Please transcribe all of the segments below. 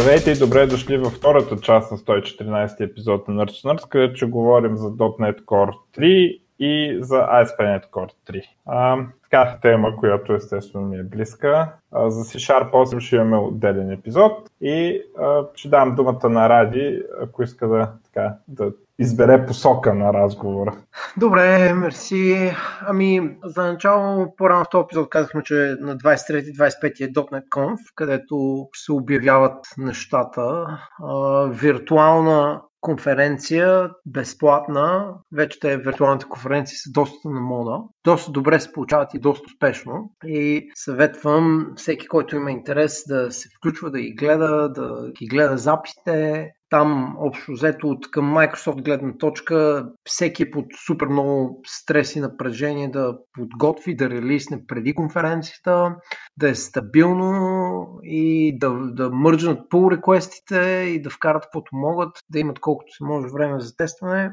Здравейте и добре дошли във втората част на 114 епизод на Nerds Nerds, където ще говорим за .NET Core 3 и за ASP.NET Core 3. А, така, тема, която естествено ми е близка. А, за C-Sharp 8 ще имаме отделен епизод и а, ще дам думата на Ради, ако иска да, така, да избере посока на разговора. Добре, мерси. Ами, за начало, по-рано в този епизод казахме, че на 23-25 е .NET където се обявяват нещата. А, виртуална конференция, безплатна. Вече те виртуалните конференции са доста на мода. Доста добре се получават и доста успешно. И съветвам всеки, който има интерес да се включва, да ги гледа, да ги гледа записите, там, общо взето, от към Microsoft гледна точка, всеки е под супер много стрес и напрежение да подготви, да релисне преди конференцията, да е стабилно и да, да мържнат pull реквестите и да вкарат каквото могат, да имат колкото се може време за тестване.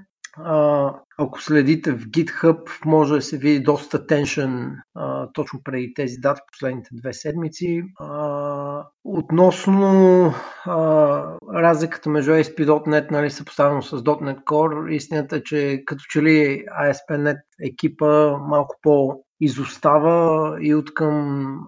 Ако следите в GitHub, може да се види доста теншън точно преди тези дати, последните две седмици. А, относно а, разликата между ASP.NET, нали, съпоставено с .NET Core, истината е, че като че ли ASP.NET екипа малко по изостава и от към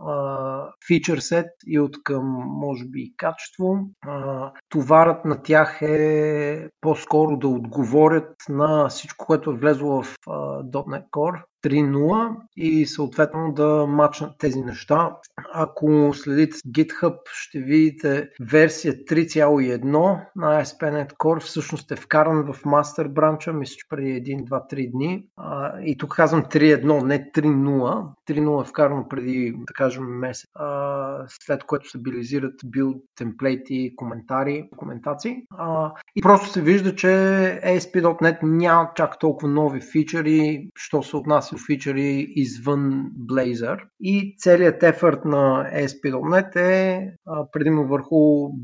фичър сет, и от към, може би, качество. А, товарът на тях е по-скоро да отговорят на всичко, което е влезло в а, .NET Core 3.0 и съответно да мачнат тези неща. Ако следите GitHub, ще видите версия 3.1 на ASP.NET Core всъщност е вкаран в мастер бранча, мисля, че преди 1, 2, 3 дни. А, и тук казвам 3.1, не 3.0. 3.0 е вкарано преди, да кажем, месец, а, след което стабилизират билд, темплейти, коментари, коментации. А, и просто се вижда, че ASP.NET няма чак толкова нови фичъри, що се отнася massive фичъри извън Blazor. И целият ефорт на ASP.NET е а, предимно върху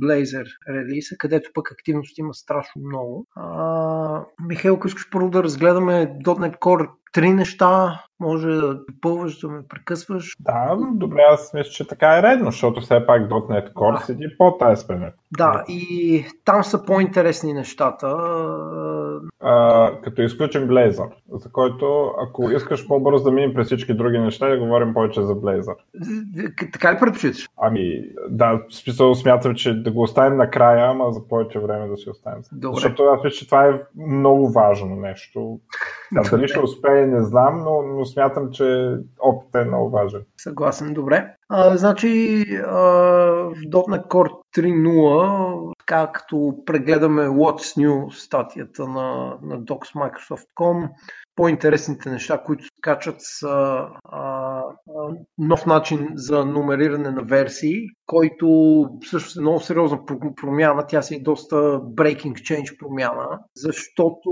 Blazor релиза, където пък активност има страшно много. А, Михаил, ако искаш първо да разгледаме .NET Core три неща, може да допълваш, да ме прекъсваш. Да, добре, аз мисля, че така е редно, защото все пак .NET Core да. седи под ASP.NET. Да, и там са по-интересни нещата. А, като изключим Blazor, за който, ако искаш по-бързо да минем през всички други неща, да говорим повече за Blazor. Така ли предпочиташ? Ами, да, смисъл смятам, че да го оставим накрая, ама за повече време да си оставим. Добре. Защото аз мисля, че това е много важно нещо. Дали ще успее, не знам, но, но смятам, че опитът е много важен. Съгласен, добре. А, значи а, в .NET Core 3.0, така прегледаме What's New статията на, на docs.microsoft.com, по-интересните неща, които се качат са а, нов начин за номериране на версии, който всъщност е много сериозна промяна. Тя си е доста breaking change промяна, защото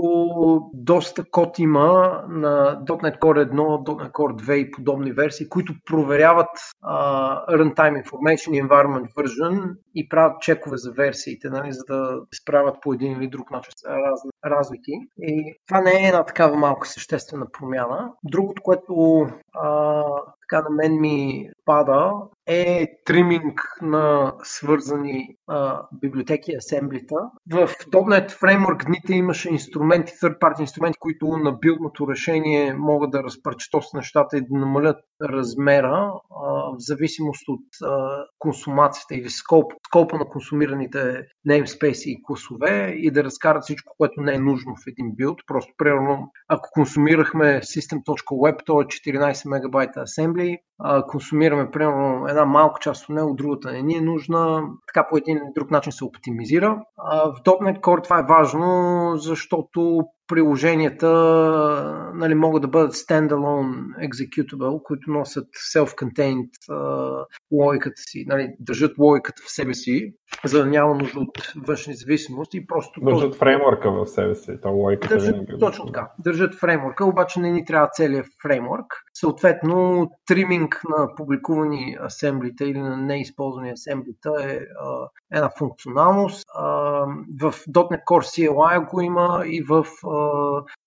доста код има на .NET Core 1, .NET Core 2 и подобни версии, които проверяват а, runtime information environment version и правят чекове за версиите, нали, за да справят по един или друг начин разни разлики. И това не е една такава малка съществена промяна. Другото, което а, така на мен ми пада, е триминг на свързани а, библиотеки, асемблита. В .NET Framework дните имаше инструменти, third party инструменти, които на билдното решение могат да разпръчетосат нещата и да намалят размера а, в зависимост от а, консумацията или скоп, скопа на консумираните namespace и класове и да разкарат всичко, което не е нужно в един билд. Просто, примерно, ако консумирахме system.web, то е 14 мегабайта асембли, а, консумираме, примерно, една малка част от него, другата не ни е нужна. Така по един или друг начин се оптимизира. А в .NET Core това е важно, защото приложенията нали, могат да бъдат standalone executable, които носят self-contained uh, логиката си, нали, държат логиката в себе си, за да няма нужда от външни зависимости и просто... Държат този... фреймворка в себе си, то логиката държат, винаги. Е точно така. Държат фреймворка, обаче не ни трябва целият фреймворк. Съответно, триминг на публикувани асемблита или на неизползвани асемблита е а, една функционалност. А, в .NET Core CLI го има и в а,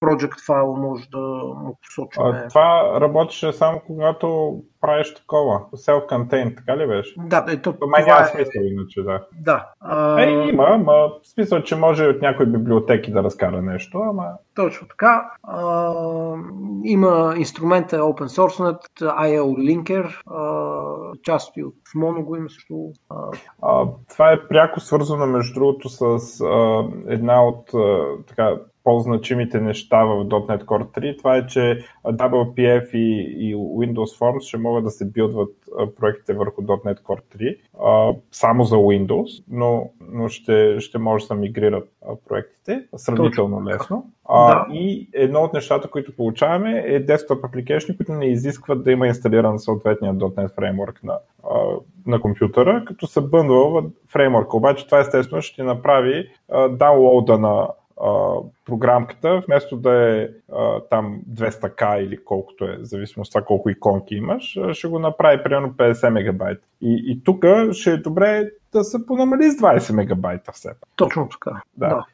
Project File може да му посочваме. А, това работеше само когато правиш такова, self-contained, така ли беше? Да, е, то, то май няма е... смисъл иначе, да. Да. А... Е, има, ама в смисъл, че може от някои библиотеки да разкара нещо, ама... Точно така. А, има инструмента Open Source, IO Linker, а, части от Mono го има също. А... това е пряко свързано, между другото, с а, една от а, така, по-значимите неща в .NET Core 3, това е, че WPF и, и Windows Forms ще могат да се билдват проектите върху .NET Core 3 а, само за Windows, но, но ще, ще може да се мигрират проектите сравнително Точно. лесно. А, да. И едно от нещата, които получаваме е desktop application, които не изискват да има инсталиран съответния .NET фреймворк на, а, на компютъра, като се бъндва фреймворка. Обаче това естествено ще направи даунлоуда на а, програмката, вместо да е а, там 200к или колкото е, зависимо от това колко иконки имаш, ще го направи примерно 50 мегабайта. И, и тук ще е добре да се понамали с 20 мегабайта все пак. Точно така. Да. да.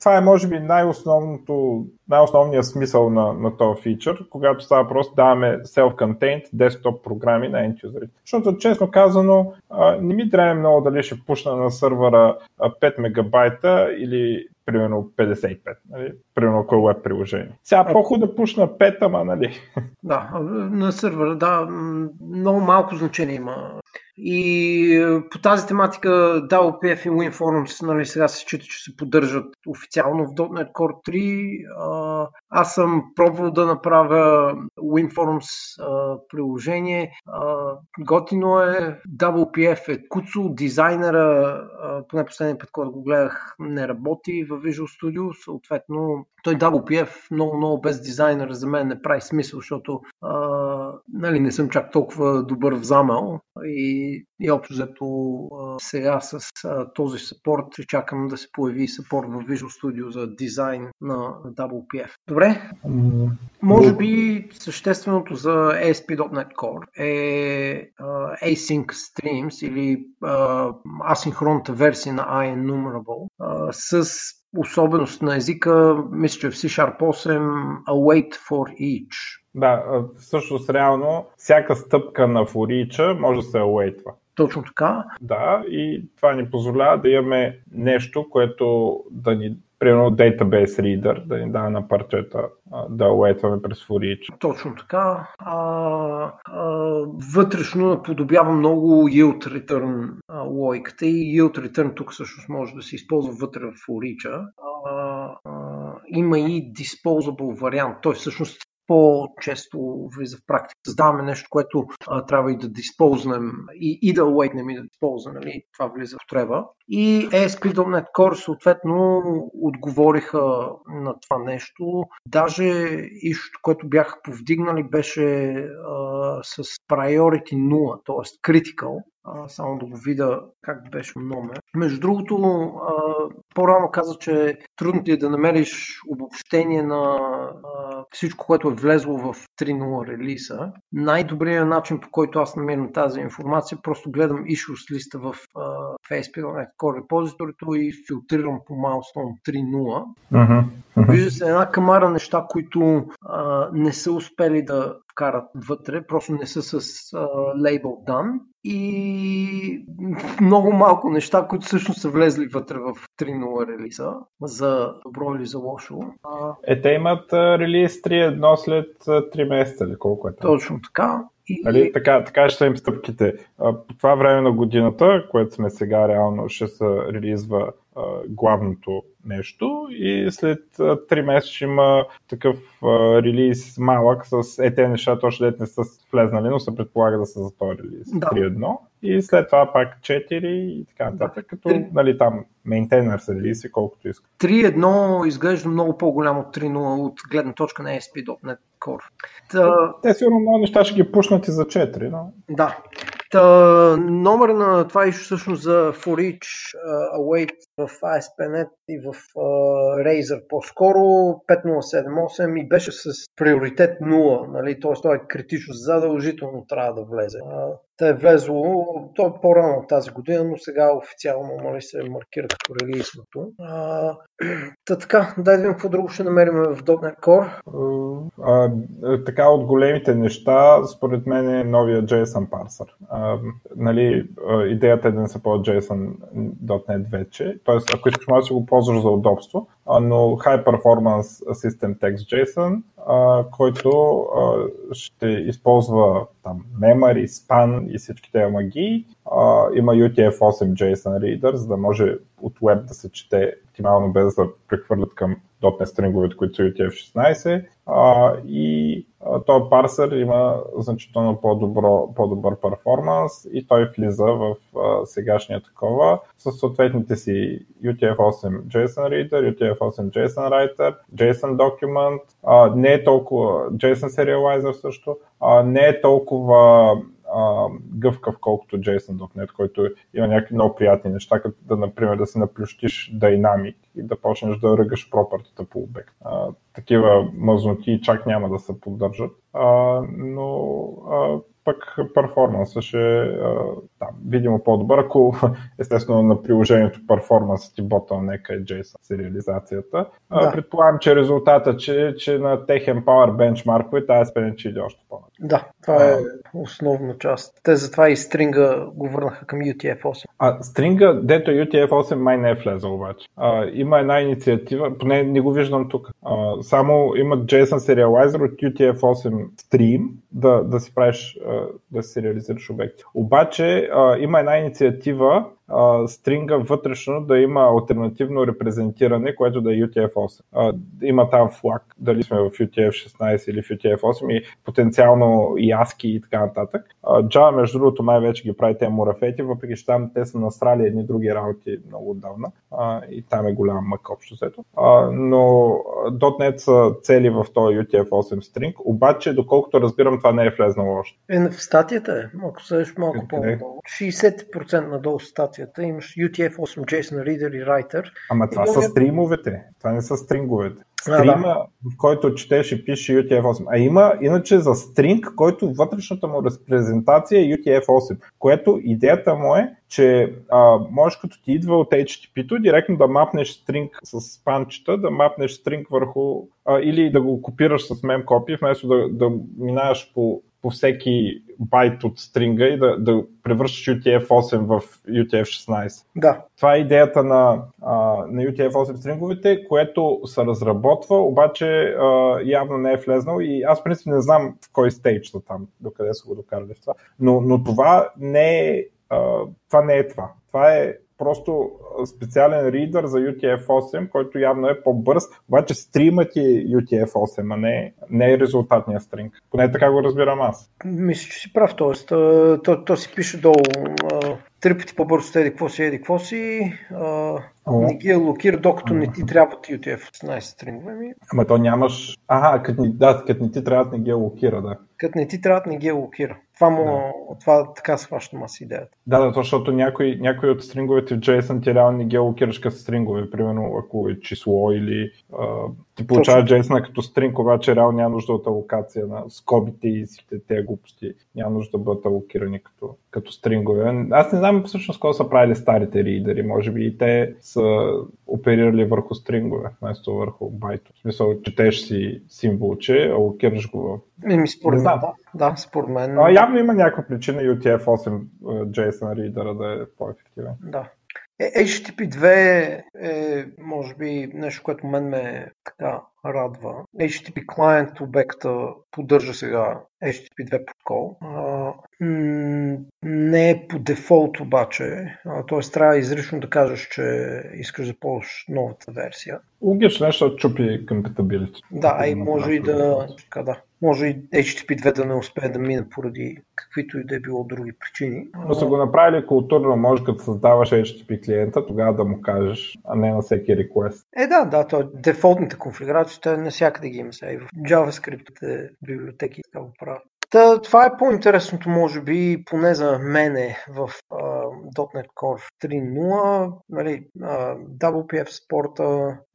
Това е, може би, най-основното, най-основният смисъл на, на този фичър, когато става просто даваме self-contained desktop програми на end. Защото, честно казано, не ми трябва много дали ще пушна на сървъра 5 мегабайта или примерно 55, нали? примерно ако е веб приложение. Сега по-хубаво да пушна 5, ама нали? Да, на сървъра, да, много малко значение има и е, по тази тематика WPF и WinForums нали, сега се счита, че се поддържат официално в .NET Core 3. Аз съм пробвал да направя WinForums приложение. Готино е. WPF е куцо. Дизайнера, поне последния път, когато го гледах, не работи в Visual Studio. Съответно, той WPF много, много без дизайнер за мен не прави смисъл, защото а, нали, не съм чак толкова добър в замел и, и общо взето сега с а, този сапорт чакам да се появи сапорт в Visual Studio за дизайн на WPF. Добре? Може би същественото за ASP.NET Core е а, Async Streams или а, асинхронната версия на IEnumerable а, с особеност на езика, мисля, че в C-Sharp 8 await for each. Да, всъщност реално всяка стъпка на for може да се await Точно така. Да, и това ни позволява да имаме нещо, което да ни примерно Database Reader, да ни дава на парчета да уейтваме през for Точно така. А, а, вътрешно наподобява много yield return а, логиката и yield return тук всъщност може да се използва вътре в for има и disposable вариант. Той всъщност по-често влиза в практика. Създаваме нещо, което а, трябва и да диспознем и, и да уейтнем и да диспознем. Нали? Това влиза в треба. И ASP.NET Core съответно отговориха на това нещо. Даже ищото, което бяха повдигнали, беше а, с priority 0, т.е. critical. А, само да го видя как беше номер. Между другото, а, по-рано каза, че трудно ти е да намериш обобщение на всичко, което е влезло в 3.0 релиза. Най-добрият начин, по който аз намирам тази информация, просто гледам issues листа в, ASP.NET Core репозиторито и филтрирам по milestone 3.0. Uh-huh. Uh-huh. Вижда се една камара неща, които а, не са успели да вкарат вътре, просто не са с а, label done и много малко неща, които всъщност са влезли вътре в 3.0 релиза, за добро или за лошо. Е, те имат релиз 3.1 след 3 месеца или колко е там? Точно така. И... Нали, така, така ще са им стъпките. По това време на годината, което сме сега реално, ще се релизва главното нещо и след 3 месеца ще има такъв релиз малък с е, те нещата още не са влезнали, но се предполага да са за този релиз. Да. 3.1 и след това пак 4 и така нататък, като 3... нали, там maintainers релизи колкото иска. 3.1 изглежда много по-голямо от 3.0 от гледна точка на ASP.NET Core. Та... Те сигурно много неща ще ги пушнат и за 4, но... Да. Та, номер на това е всъщност за for each uh, await в ASP.NET и в uh, Razer по-скоро 5078 и беше с приоритет 0, нали? т.е. той е критично задължително трябва да влезе. Uh, Та е влезло, то е по-рано тази година, но сега официално нали, се маркира като релизното. А, та така, дай да видим какво друго ще намерим в .NET Core. А, така от големите неща, според мен е новия JSON парсър. А, нали, идеята е да не се ползва JSON.NET вече, т.е. ако искаш може да си го ползваш за удобство, но High Performance System Text JSON който ще използва там memory, span и всички тези магии. Има UTF-8 JSON Reader, за да може от web да се чете оптимално без да прехвърлят към .NET стrinговете, които са UTF-16. А, и този парсър има значително по-добро, по-добър перформанс и той влиза в а, сегашния такова с съответните си UTF-8 JSON Reader, UTF-8 JSON Writer, JSON Document, а, не е толкова JSON Serializer също, а, не е толкова гъвкав, колкото JSON.NET, който има някакви много приятни неща, като да, например, да си наплющиш Dynamic и да почнеш да ръгаш пропъртите по обект. А, такива мазноти чак няма да се поддържат, а, но а, пък перформанса ще е там, видимо по-добър, ако естествено на приложението перформанса ти нека е JSON сериализацията. Да. Предполагам, че резултата, че, че на Tech Power бенчмаркове тази спенен, че иде още по Да, това е основна част. Те затова и стринга го върнаха към UTF-8. А стринга, дето UTF-8 май не е влезъл обаче. А, има една инициатива, поне не го виждам тук. А, само има JSON Serializer от UTF-8 Stream, да, да си правиш, да си реализираш обекти. Обаче а, има една инициатива а, стринга вътрешно да има альтернативно репрезентиране, което да е UTF-8. А, има там флаг, дали сме в UTF-16 или в UTF-8 и потенциално и ASCII и така нататък. А, Java, между другото, най-вече ги прави те мурафети, въпреки че там те са насрали едни други работи много отдавна а, и там е голям мък общо взето. Но .NET са цели в този UTF-8 стринг, обаче доколкото разбирам това не е влезнало още. Е, в статията е, ако съдеш малко по-надолу. 60% надолу статията имаш UTF-8 JSON Reader и Writer. Ама това са стримовете, това не са стринговете. Стрима, а, да. в който четеш и пише UTF-8. А има иначе за стринг, който вътрешната му репрезентация е UTF-8, което идеята му е, че а, можеш като ти идва от HTTP-то директно да мапнеш стринг с панчета, да мапнеш стринг върху а, или да го копираш с мемкопи, вместо да, да минаваш по по всеки байт от стринга и да, да превръщаш UTF-8 в UTF-16. Да. Това е идеята на, а, на UTF-8 стринговете, което се разработва, обаче а, явно не е влезнал и аз в принцип не знам в кой стейдж са там, докъде са го докарали в това. Но, но това не е а, това не е това. Това е просто специален ридър за UTF-8, който явно е по-бърз, обаче стримът е UTF-8, а не, не е резултатния стринг. Поне така го разбирам аз. Мисля, че си прав, т.е. То, то, то си пише долу три пъти по-бързо еди какво си, еди какво си, а, не ги локира, докато не ти трябват UTF-16 стрингове ми. Ама то нямаш... Ага, като, да, като не ти трябват, не ги локира, да. Като не ти трябват, не ги локира. Това, му, да. това така сващам аз идеята. Да, да, защото някои, някои от стринговете в JSON ти реално не ги локираш като стрингове. Примерно, ако е число или а, ти получаваш JSON като стринг, обаче реално няма нужда от алокация на скобите и всичките тези глупости. Няма нужда да бъдат алокирани като, като стрингове. Аз не знам всъщност какво са правили старите ридери. Може би и те са оперирали върху стрингове, вместо върху байто. В смисъл, четеш си символче, алокираш го Еми, според да, да, според мен. А, явно има някаква причина UTF-8 JSON Reader да е по-ефективен. Да. Е, HTTP 2 е, може би, нещо, което мен ме така радва. HTTP client обекта поддържа сега HTTP 2 протокол. А, не е по дефолт обаче, т.е. трябва изрично да кажеш, че искаш да ползваш новата версия. Логично, защото чупи compatibility. Да, и може и да, така, да. Може и HTTP 2 да не успее да мине поради каквито и да е било други причини. Но са го направили културно, може като създаваш HTTP клиента, тогава да му кажеш, а не на всеки request. Е, да, да, то дефолтните конфигурации, те навсякъде ги има сега и в JavaScript библиотеки така го правят. Та, това е по-интересното, може би, поне за мене в uh, .NET Core 3.0, нали, uh, WPF спорта,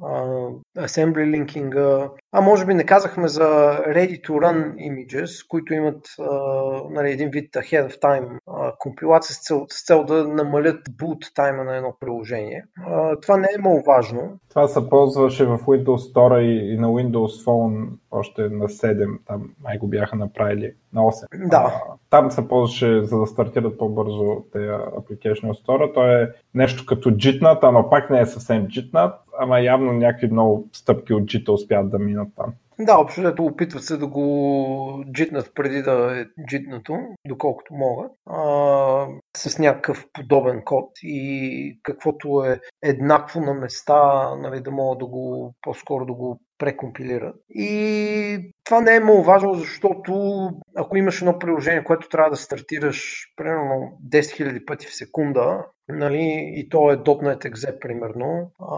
uh, Assembly Linking, а може би не казахме за Ready to Run Images, които имат uh, нали, един вид ahead of time uh, компилация с цел, с цел да намалят boot тайма на едно приложение. Uh, това не е много важно. Това се ползваше в Windows Store и, и на Windows Phone още на 7, там май го бяха направили на 8. Да. А, там се ползваше за да стартират по-бързо тези Application Store. То е нещо като JITNAT, ама пак не е съвсем JITNAT, ама явно някакви много стъпки от JIT успят да минат там. Да, общо опитват се да го джитнат преди да е джитнато, доколкото могат, а, с някакъв подобен код и каквото е еднакво на места, нали, да могат да го, по-скоро да го прекомпилират. И това не е много важно, защото ако имаш едно приложение, което трябва да стартираш примерно 10 000 пъти в секунда, нали, и то е .NET Exe, примерно, а,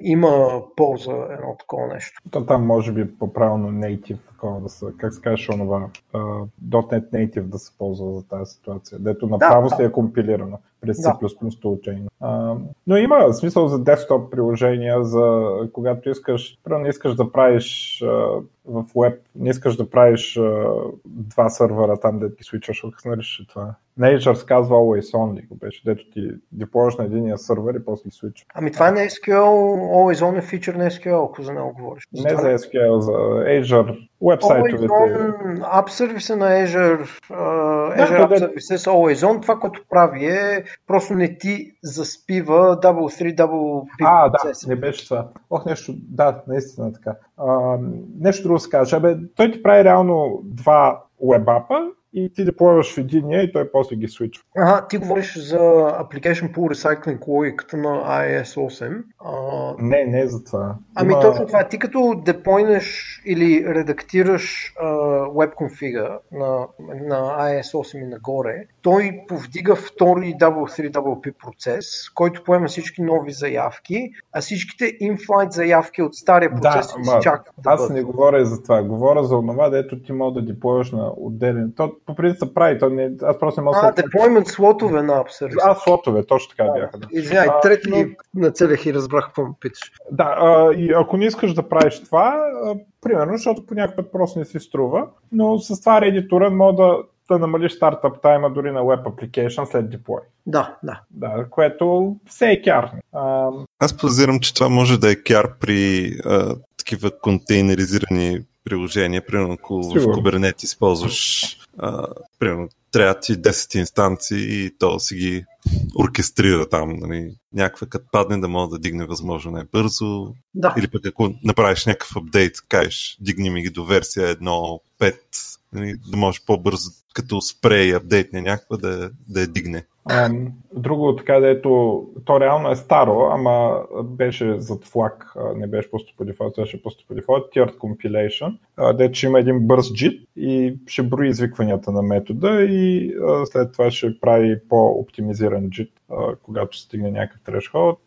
има полза едно такова нещо. То там може би по-правилно native, такова да се, как се казваш онова, uh, .NET Native да се ползва за тази ситуация, дето направо да, се е компилирано през C++ да. учение. Uh, но има смисъл за десктоп приложения, за когато искаш, не искаш да правиш uh, в web, не искаш да правиш uh, два сървъра там, да ти свичаш, как се нарича това? Nature се казва Always Only, беше, дето ти деплоиш на единия сървър и после свичаш. Ами това не е SQL, Always On е фичър на SQL, ако за него говориш. Не за SQL, за Azure вебсайтовете. App сервиса на Azure, uh, Azure да, App Services Always On, това, което прави е просто не ти заспива double 3, double А, да, не беше това. Ох, нещо, да, наистина така. Uh, нещо друго се каже. Абе, той ти прави реално два вебапа и ти деплойваш в единия и той после ги свичва. Ага, ти говориш за Application Pool Recycling логиката на iOS 8. А... Не, не за това. Ами Има... точно това. Ти като деплойнеш или редактираш веб конфига на, на iOS 8 и нагоре, той повдига втори W3WP процес, който поема всички нови заявки, а всичките in-flight заявки от стария процес да, ама, чакат. Да аз бъдат. не говоря за това. Говоря за това, дето ти мога да деплойваш на отделен. То по принцип се прави. То не, аз просто не мога а, да. деплоймент слотове на App А, слотове, точно така бяха. Да. Извинявай, трети но... нацелях и разбрах какво ме питаш. Да, а, и ако не искаш да правиш това, а, примерно, защото по някакъв път просто не си струва, но с това Reddit мога да да намалиш стартъп тайма дори на Web Application след деплой. Да, да. Да, което все е кяр. А... Аз позирам, че това може да е кяр при а, такива контейнеризирани приложения. Примерно, ако Сигурно. в Kubernetes използваш а, примерно, трябва ти 10 инстанции и то си ги оркестрира там. Нали. Някаква като падне да може да дигне възможно най-бързо. Да. Или пък ако направиш някакъв апдейт, кажеш, дигни ми ги до версия 1.5, нали, да можеш по-бързо, като спрей апдейтне някаква, да, да я дигне. Друго така, дето то реално е старо, ама беше зад флаг, не беше по дефолт, беше просто по дефолт, Tiered Compilation, дето има един бърз JIT и ще брои извикванията на метода и след това ще прави по-оптимизиран JIT, когато стигне някакъв threshold.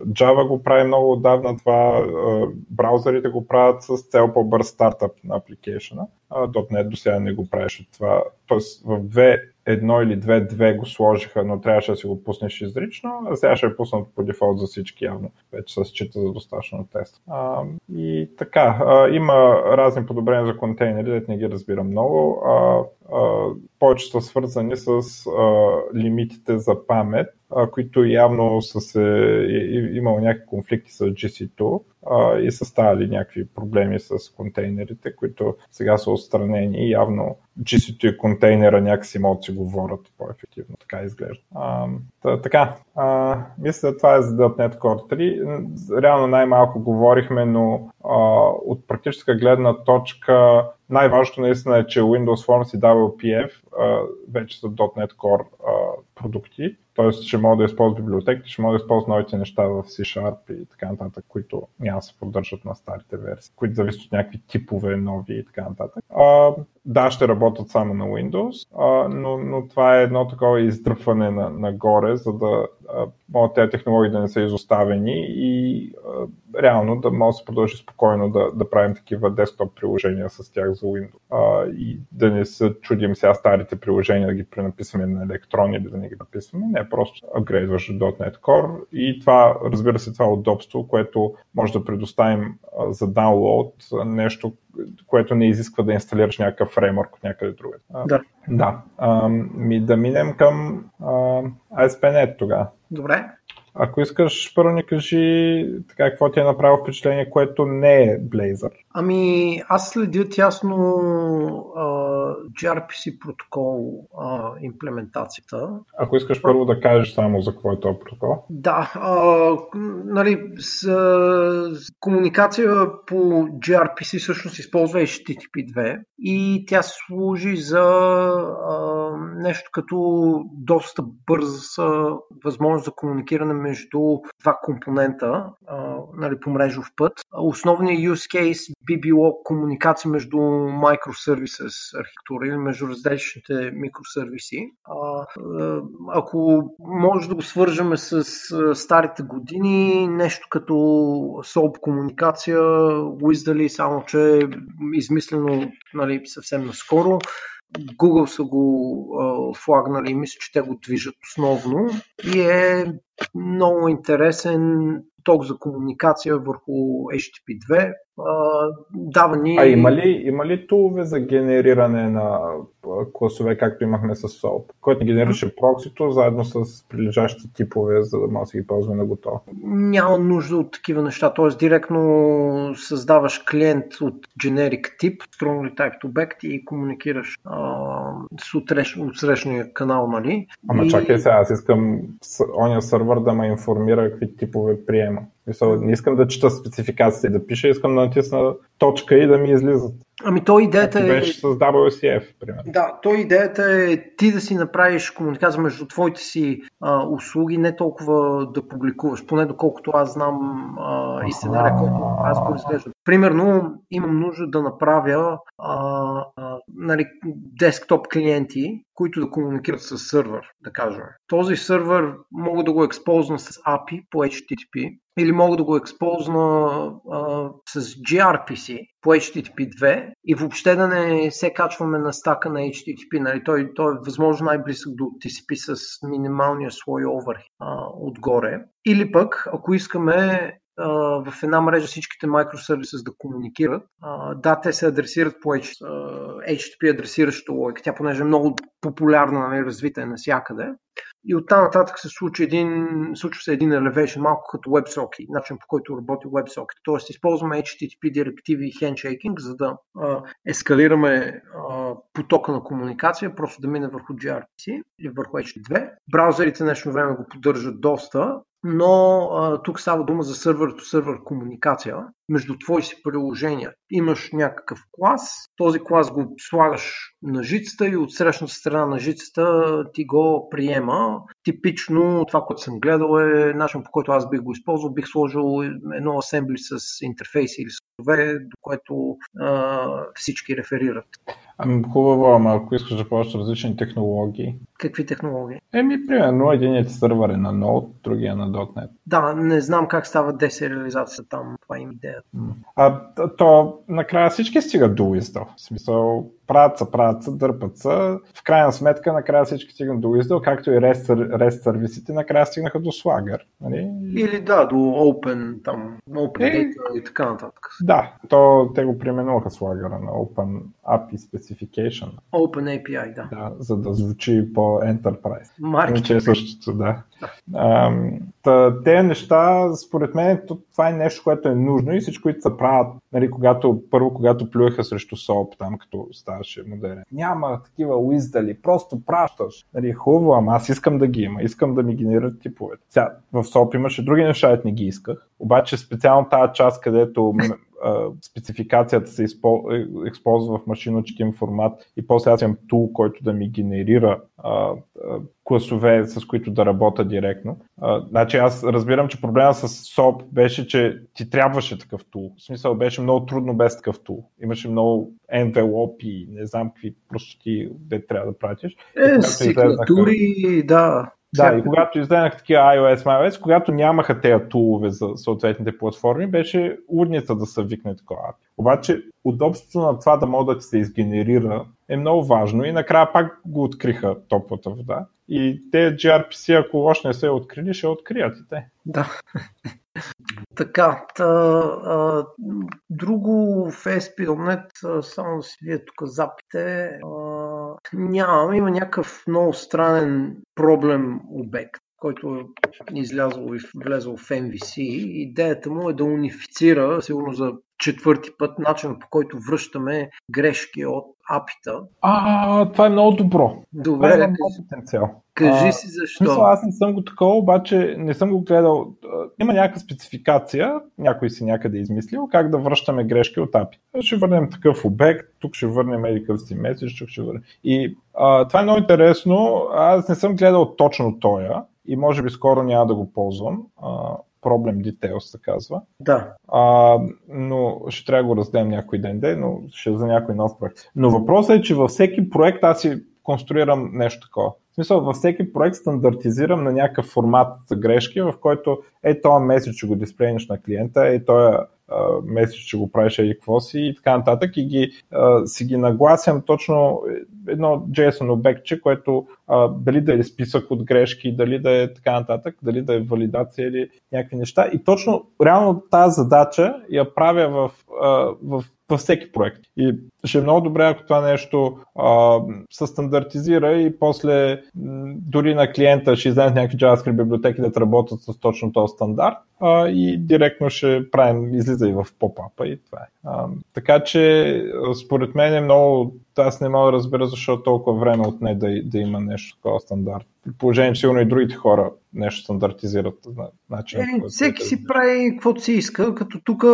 Java го прави много отдавна това, браузърите го правят с цел по-бърз стартъп на апликейшена. .NET до сега не го правеше това. Тоест в две едно или две-две го сложиха, но трябваше да си го пуснеш изрично, а сега ще е пуснат по дефолт за всички явно. Вече се счита за достатъчно тест. А, и така, а, има разни подобрения за контейнери, да не ги разбирам много. А, а, повече са свързани с а, лимитите за памет, а, които явно са се, имало някакви конфликти с GC2 и са ставали някакви проблеми с контейнерите, които сега са отстранени и явно GC2 и контейнера някакси могат си говорят по-ефективно. Така изглежда. А, та, така, а, мисля, това е за .NET Core 3. Реално най-малко говорихме, но а, от практическа гледна точка най-важното наистина е, че Windows Forms и WPF а, вече са .NET Core а, продукти Тоест ще мога да използват библиотеките, ще мога да използват новите неща в C-Sharp и така нататък, които няма да се поддържат на старите версии, които зависят от някакви типове нови и така нататък. А, да, ще работят само на Windows, а, но, но това е едно такова издръпване на, нагоре, за да могат тези технологии да не са изоставени и а, реално да може да се продължи спокойно да, да правим такива десктоп приложения с тях за Windows. А, и да не се чудим сега старите приложения да ги пренаписваме на електрони или да не ги написваме. Не, просто апгрейдваш .NET Core и това, разбира се, това е удобство, което може да предоставим а, за download нещо, което не изисква да инсталираш някакъв фреймворк от някъде другаде. Да. Да. А, ми да минем към а, ASP.NET тогава. Добре. Ако искаш, първо ни кажи така, какво ти е направило впечатление, което не е Blazor. Ами, аз следя тясно а, gRPC протокол а, имплементацията. Ако искаш първо да кажеш само за какво е този протокол. Да, а, нали, с, с комуникация по gRPC всъщност използва HTTP 2 и тя служи за а, нещо като доста бърза възможност за комуникиране между два компонента а, нали, по мрежов път. Основният use case би било комуникация между microservices архитектура или между различните микросервиси. А, ако може да го свържеме с старите години, нещо като SOAP комуникация, WSDL, само че измислено нали, съвсем наскоро. Google са го флагнали и мисля, че те го движат основно и е много интересен ток за комуникация върху HTTP2. Дава ни... А има ли, има ли тулове за генериране на класове, както имахме с SOAP, който генерираше проксито заедно с прилежащи типове, за да може да ги ползваме на готово? Няма нужда от такива неща, т.е. директно създаваш клиент от generic тип, strongly typed object и комуникираш а, с отсрещния канал, нали? Ама и... чакай сега, аз искам ония сървър да ме информира какви типове приема. Мисъл, не искам да чета спецификациите и да пиша, искам да натисна точка и да ми излизат. Ами то идеята е... Беше с WCF, примерно. Да, то идеята е ти да си направиш комуникация между твоите си а, услуги, не толкова да публикуваш, поне доколкото аз знам а, и сценария, който аз го изглеждам. Примерно имам нужда да направя а, а, нали, десктоп клиенти, които да комуникират с сървър, да кажем. Този сървър мога да го експозна с API по HTTP или мога да го експозна а, с gRPC по HTTP 2 и въобще да не се качваме на стака на HTTP. Нали? Той, той е възможно най-близък до TCP с минималния слой овър отгоре. Или пък, ако искаме в една мрежа всичките микросервиси да комуникират. Да, те се адресират по HTTP адресиращата логика. Тя понеже е много популярна, нали, развита е навсякъде. И оттам нататък се случва, един, случва се един elevation, малко като WebSocket, начин по който работи WebSocket. Тоест използваме HTTP директиви и handshaking, за да а, ескалираме а, потока на комуникация, просто да мине върху gRPC или върху HTTP. Браузерите днешно време го поддържат доста, но а, тук става дума за сервер-то-сервер комуникация между твои си приложения. Имаш някакъв клас, този клас го слагаш на жицата и от срещната страна на жицата ти го приема. Типично това, което съм гледал е начин по който аз бих го използвал. Бих сложил едно асембли с интерфейси или сърве, до което а, всички реферират. Ами хубаво, ама ако искаш да ползваш различни технологии. Какви технологии? Еми, примерно, един сървър е на Node, другия на .NET. Да, не знам как става десериализацията там, това им А то накрая всички стигат до WSDL. В смисъл, правят се, правят се, дърпат се. В крайна сметка, накрая всички стигнат до WSDL, както и REST сервисите, накрая стигнаха до Swagger. Нали? Или да, до Open, там, Open и, Data и така нататък. Да, то те го преименуваха Swagger на Open API Specification. Open API, да. да за да звучи по Enterprise. Маркетинг. Е същото, да. Те неща, според мен, това е нещо, което е нужно и всичко, които се правят, нали, когато, първо, когато плюеха срещу СОП, там като ставаше модерен. Няма такива уиздали, просто пращаш. Нали, хубаво, ама аз искам да ги има, искам да ми генерират типовете. Сега, в СОП имаше други неща, не ги исках, обаче специално тази част, където а, спецификацията се използва в машиночетим формат и после аз имам тул, който да ми генерира а, класове, с които да работя директно. А, значи аз разбирам, че проблема с SOAP беше, че ти трябваше такъв тул. В смисъл беше много трудно без такъв тул. Имаше много envelope не знам какви простоти, де трябва да пратиш. Е, сигнатури, да. Да, и когато издадах такива iOS, iOS, когато нямаха тези тулове за съответните платформи, беше удница да се викне такова API. Обаче удобството на това да може да ти се изгенерира е много важно и накрая пак го откриха топлата вода. И те gRPC, ако още не се открили, ще открият и те. Да. Така, та, а, друго в ASP.NET, само да си вие тук запите, а, нямам, има някакъв много странен проблем обект който е излязъл и влезъл в MVC. Идеята му е да унифицира, сигурно за четвърти път, начин по който връщаме грешки от апита. А, това е много добро. Добре, това е много потенциал. Кажи си защо. Смисъл, аз не съм го такова, обаче не съм го гледал. Има някаква спецификация, някой си някъде е измислил, как да връщаме грешки от API. Ще върнем такъв обект, тук ще върнем едикъв си меседж, тук ще върнем. И а, това е много интересно. Аз не съм гледал точно тоя и може би скоро няма да го ползвам. А, Problem Details се казва. Да. А, но ще трябва да го раздадем някой ден, ден, но ще за някой нов проект. Но въпросът е, че във всеки проект аз си конструирам нещо такова. В смисъл, във всеки проект стандартизирам на някакъв формат за грешки, в който е този месец ще го дисплейнеш на клиента, е този месец ще го правиш еди какво си и така нататък и ги, а, си ги нагласям точно едно JSON обектче, което а, дали да е списък от грешки, дали да е така нататък, дали да е валидация или някакви неща. И точно реално тази задача я правя в, а, в във всеки проект. И ще е много добре, ако това нещо а, се стандартизира и после м, дори на клиента ще издадат някакви JavaScript библиотеки да работят с точно този стандарт а, и директно ще правим, излиза и в поп-апа и това е. А, така че според мен е много аз не мога да разбера защо толкова време отне да, да има нещо такова стандарт. Положение, сигурно и другите хора нещо стандартизират. Начин, е, всеки е, си прави каквото си иска, като тук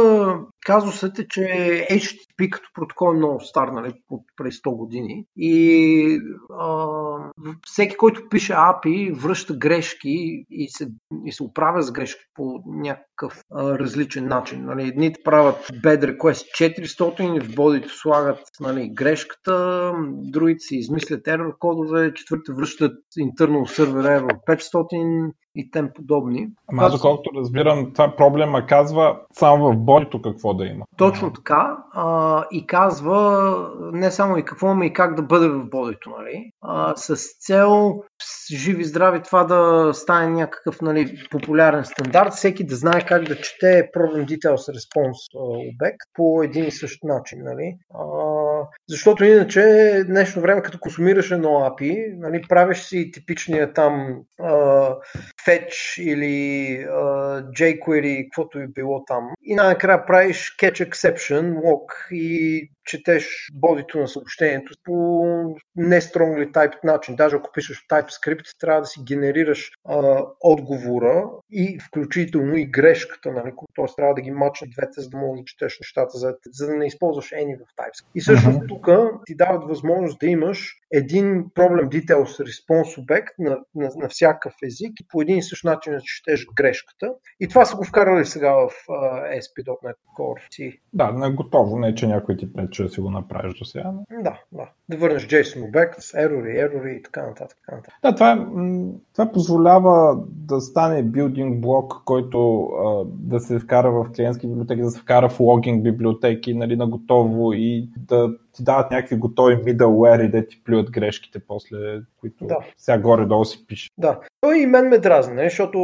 казусът е, че Като протокол е много стар, нали, от преди 100 години. И а, всеки, който пише API, връща грешки и се, и се оправя с грешки по някакъв а, различен начин. Нали. Едните правят bad request 400 и в бодито слагат нали, грешката, другите си измислят error кодове, четвърте връщат internal server error 500 и тем подобни. Ама аз, доколкото разбирам, това проблема казва само в бодито какво да има. Точно така. А, и казва не само и какво, но и как да бъде в бодито. Нали? А, с цел живи здрави това да стане някакъв нали, популярен стандарт, всеки да знае как да чете Problem Details Response обект по един и същ начин. Нали? А, защото иначе днешно време, като консумираш едно API, нали, правиш си типичния там а, fetch или а, jQuery, каквото и било там. И най-накрая правиш catch exception, log и четеш бодито на съобщението по не strongly typed начин. Даже ако пишеш TypeScript, трябва да си генерираш а, отговора и включително и грешката, нали? т.е. трябва да ги мачна двете, за да мога да четеш нещата, за, за да не използваш any в TypeScript. И всъщност uh-huh. тук ти дават възможност да имаш един Problem Details Response обект на, на, на всякакъв език и по един и същ начин да четеш грешката. И това са го вкарали сега в uh, ASP.NET Core C. Да, не готово, не че някой ти пречи да си го направиш до сега. Но... Да, да. Да върнеш JSON обект с ерори, ерори и така нататък. Така нататък. Да, това, е, това позволява да стане билдинг блок, който а, да се вкара в клиентски библиотеки, да се вкара в логинг библиотеки нали, на готово и да ти дават някакви готови middleware и да ти плюят грешките после, които да. сега горе-долу си пише. Да. Той и мен ме дразни, нали, защото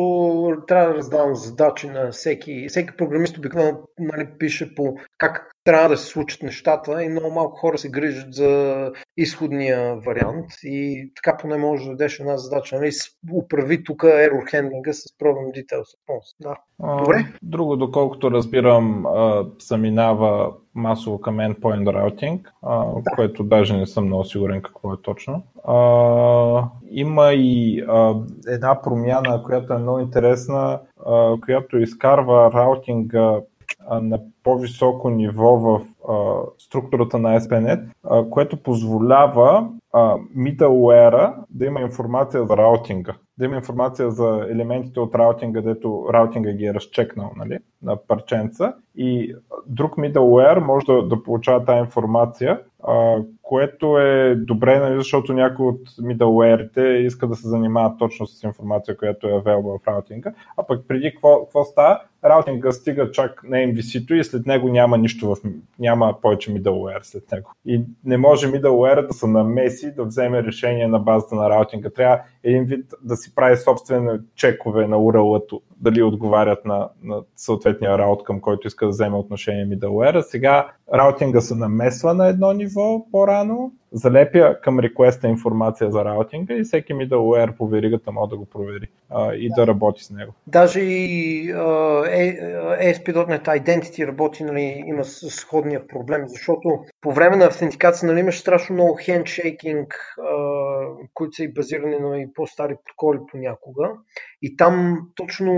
трябва да раздавам задачи на всеки. Всеки програмист обикновено нали, пише по как трябва да се случат нещата и много малко хора се грижат за изходния вариант и така поне може да дадеш една задача. Нали, управи тук error handling с problem details. Да. Добре. Друго, доколкото разбирам, се минава масово към endpoint routing, да. което даже не съм много сигурен какво е точно. Има и една промяна, която е много интересна, която изкарва раутинга на по-високо ниво в а, структурата на ASP.NET, а, което позволява а, middleware да има информация за раутинга. Да има информация за елементите от раутинга, дето раутинга ги е разчекнал нали, на парченца и друг middleware може да, да получава тази информация, а, което е добре, нали, защото някои от middleware иска да се занимават точно с информация, която е available в раутинга, а пък преди какво става? Раутинга стига чак на MVC-то и след него няма нищо в, няма повече middleware след него. И не може middleware да се намеси да вземе решение на базата на раутинга. Трябва един вид да си прави собствени чекове на url дали отговарят на, на съответния раут, към който иска да вземе отношение middleware. Сега раутинга се намесва на едно ниво по-рано, залепя към реквеста информация за раутинга и всеки middleware по веригата може да го провери а, и да. да работи с него. Даже и ASP.NET Identity работи, нали, има сходния проблем, защото по време на автентикация нали, имаш страшно много хендшейкинг, които са и базирани на и по-стари протоколи понякога. И там точно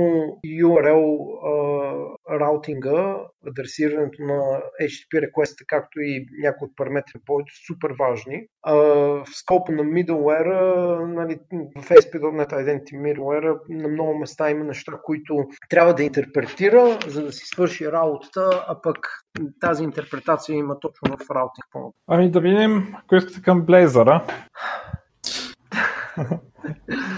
URL а, раутинга, адресирането на HTTP реквеста, както и някои от параметри по супер важни. А, в скопа на middleware, нали, в ASP.NET Identity middleware на много места има неща, които трябва да интерпретира, за да си свърши работата, а пък тази интерпретация има точно в раутинг. Ами да видим, ако искате към Blazor.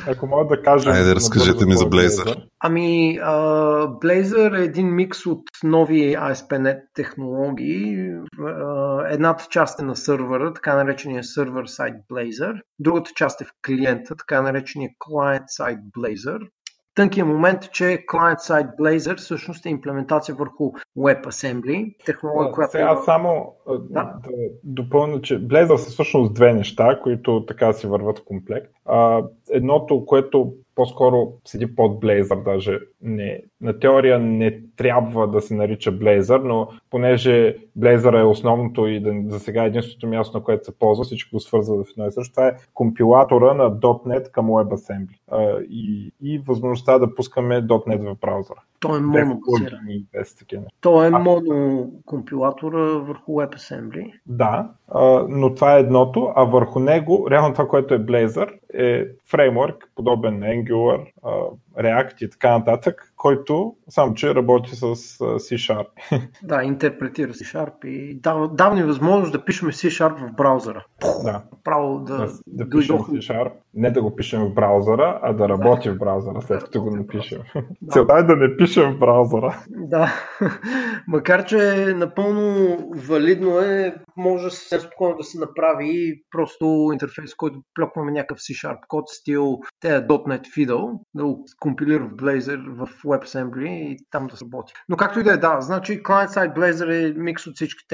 Ако мога да кажа. Айде, разкажете ми за Blazor. Ами, uh, Blazor е един микс от нови ASP.NET технологии. Uh, едната част е на сървъра, така наречения сервер сайт Blazor. Другата част е в клиента, така наречения client сайт Blazor. Тънкият момент е, че Client-Side Blazor всъщност е имплементация върху WebAssembly, технология, която... Сега само да. да допълня, че Blazor са всъщност две неща, които така си върват в комплект. едното, което по-скоро седи под Blazor, даже не, на теория не трябва да се нарича Blazor, но понеже Blazor е основното и да, за сега единственото място, на което се ползва, всичко го свързва в едно и също, това е компилатора на .NET към WebAssembly и, и възможността да пускаме .NET в браузъра. Той е моно Той е моно компилатора върху WebAssembly. Да, а, но това е едното, а върху него, реално това, което е Blazor, е фреймворк, подобен на Angular, React и така нататък, който само че работи с C-Sharp. Да, интерпретира C-Sharp и дава, дава ни възможност да пишем C-Sharp в браузъра. Да. Право да, да, да пишем C-Sharp, не да го пишем в браузъра, а да работи да. в браузъра, след като го напишем. Да. Целта е да не пишем в браузъра. Да, макар че напълно валидно е, може съвсем спокойно да се направи просто интерфейс, който плюкваме някакъв C-Sharp код, стил те .NET Fiddle, да го компилира в Blazor в WebAssembly и там да работи. Но както и да е, да, значи client-side Blazor е микс от всички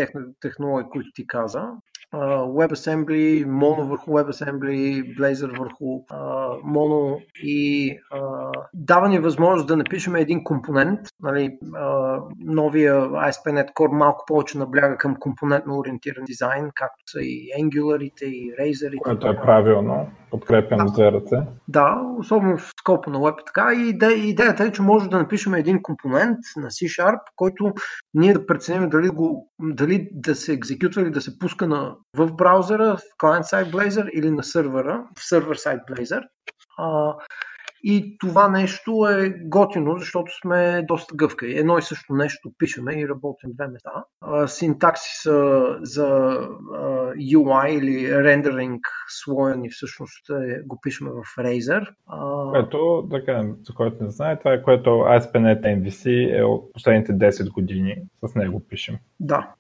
технологии, които ти каза. WebAssembly, Mono върху WebAssembly, Blazor върху uh, Mono и uh, дава ни възможност да напишем един компонент. Нали, uh, новия ASP.NET Core малко повече набляга към компонентно ориентиран дизайн, както са и Angular-ите, и Razor. Което е правилно. Подкрепям да. Да, особено в скопа на Web. Така и идеята е, че може да напишем един компонент на C-Sharp, който ние да преценим дали, го, дали да се екзекютва или да се пуска на в браузъра, в client-side Blazor или на сървъра, в server-side Blazor. А, и това нещо е готино, защото сме доста гъвкави. Едно и също нещо пишеме и работим две места. Синтаксиса за UI или рендеринг слоя ни всъщност е, го пишеме в Razer. Което, да кажем, за който не знае, това е което ASP.NET MVC е от последните 10 години. С него пишем. Да,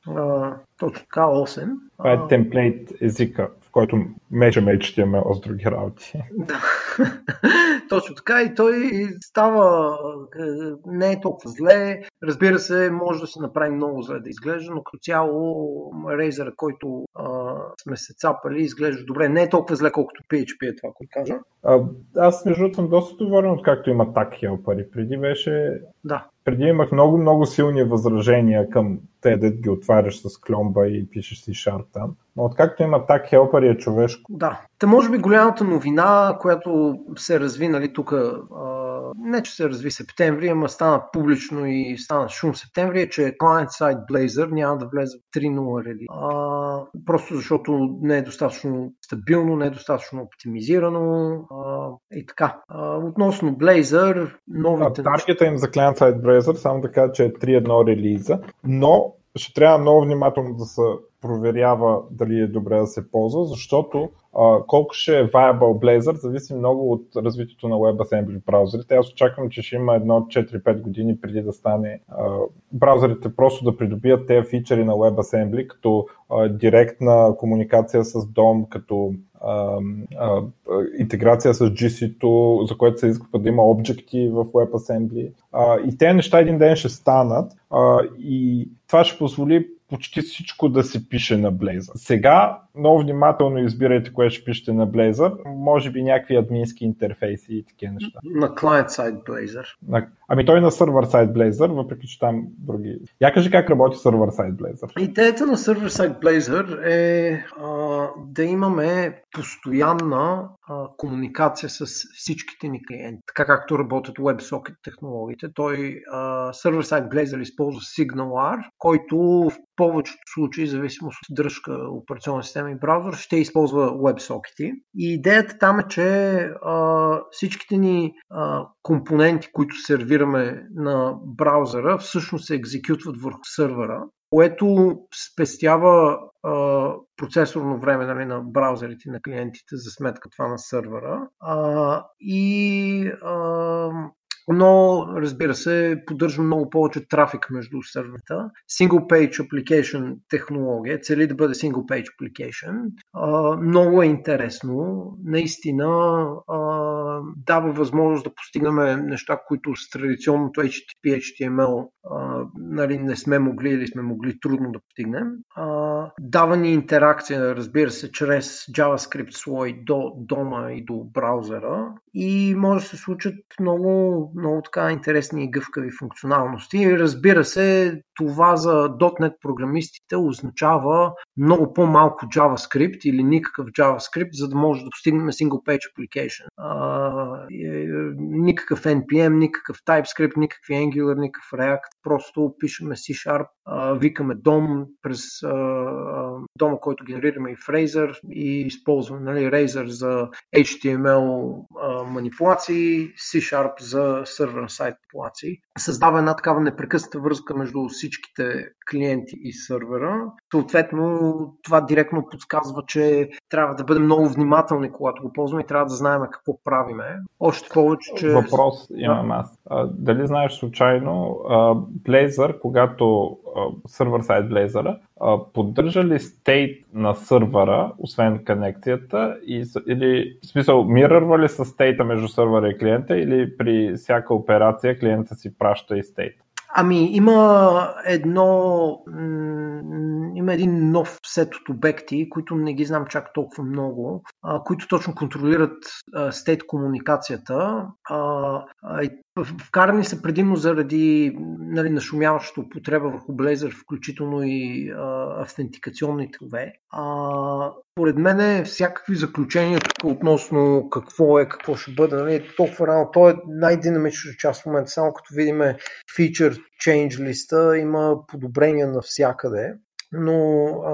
точно така, 8. Това е темплейт езика който мечеме HTML с други работи. Да, точно така и той става е, не е толкова зле. Разбира се, може да се направи много зле да изглежда, но като цяло Razer, който сме се цапали, изглежда добре. Не е толкова зле, колкото PHP е това, което кажа. А, аз между другото съм доста доволен от както има так пари. Преди беше да преди имах много, много силни възражения към те да ги отваряш с кломба и пишеш си шар там. Но откакто има так хелпър е човешко. Да. Та може би голямата новина, която се разви нали, тук не че се разви септември, ама стана публично и стана шум септември, е, че client-side Blazor няма да влезе в 3.0 рели. А, просто защото не е достатъчно стабилно, не е достатъчно оптимизирано а, и така. А, относно Blazor, новите... Таргета им за client-side Blazor, само да кажа, че е 3.1 релиза, но ще трябва много внимателно да се проверява дали е добре да се ползва, защото а, колко ще е viable Blazor зависи много от развитието на WebAssembly браузърите. Аз очаквам, че ще има едно 4-5 години преди да стане а, браузърите просто да придобият тези фичери на WebAssembly, като директна комуникация с DOM, като а, а, интеграция с GC-то, за което се изисква да има обекти в WebAssembly. А, и тези неща един ден ще станат и това ще позволи почти всичко да се пише на Blazor. Сега много внимателно избирайте кое ще пишете на Blazor. Може би някакви админски интерфейси и такива неща. На client-side Blazor. На... Ами той е на server-side Blazor, въпреки че там други. Я кажи как работи server-side Blazor. Идеята на server-side Blazor е а, да имаме постоянна а, комуникация с всичките ни клиенти, така както работят WebSocket технологиите. Той а, server-side Blazor използва SignalR, който в повечето случаи, зависимост от дръжка операционна система и браузър, ще използва WebSocket. И идеята там е, че а, всичките ни а, компоненти, които сервираме на браузъра, всъщност се екзекютват върху сървъра, което спестява а, процесорно време нали, на браузерите на клиентите за сметка това на сървъра. А, и а, но разбира се, поддържа много повече трафик между серверта. Single Page Application технология цели да бъде Single Page Application. А, много е интересно. Наистина а, дава възможност да постигнем неща, които с традиционното HTTP, HTML а, нали, не сме могли или сме могли трудно да постигнем. А, дава ни интеракция, разбира се, чрез JavaScript слой до дома и до браузъра и може да се случат много много така интересни и гъвкави функционалности. И разбира се, това за .NET програмистите означава много по-малко JavaScript или никакъв JavaScript, за да може да постигнем single page application. А, е, никакъв NPM, никакъв TypeScript, никакви Angular, никакъв React. Просто пишеме C-Sharp, викаме DOM през а, DOM, който генерираме и Fraser и използваме нали, Razor за HTML а, манипулации, C-Sharp за сервер сайт популации. Създава една такава непрекъсната връзка между всичките клиенти и сървъра. Съответно, това директно подсказва, че трябва да бъдем много внимателни, когато го ползваме и трябва да знаем какво правиме. Още повече, че... Въпрос имам аз. А, дали знаеш случайно Blazor, когато сервер сайт Blazor, поддържа ли стейт на сървъра, освен конекцията, и, или в смисъл, мирърва ли с стейта между сървъра и клиента, или при всяка операция клиента си праща и стейт? Ами, има едно. Има един нов сет от обекти, които не ги знам чак толкова много, които точно контролират стейт комуникацията. А, а, и Вкарани са предимно заради нали, нашумяващата употреба върху Blazor, включително и а, автентикационни тове. А, поред мен е всякакви заключения тук относно какво е, какво ще бъде, нали, толкова рано. То е най-динамичната част в момента, само като видим feature change листа, има подобрения навсякъде но а,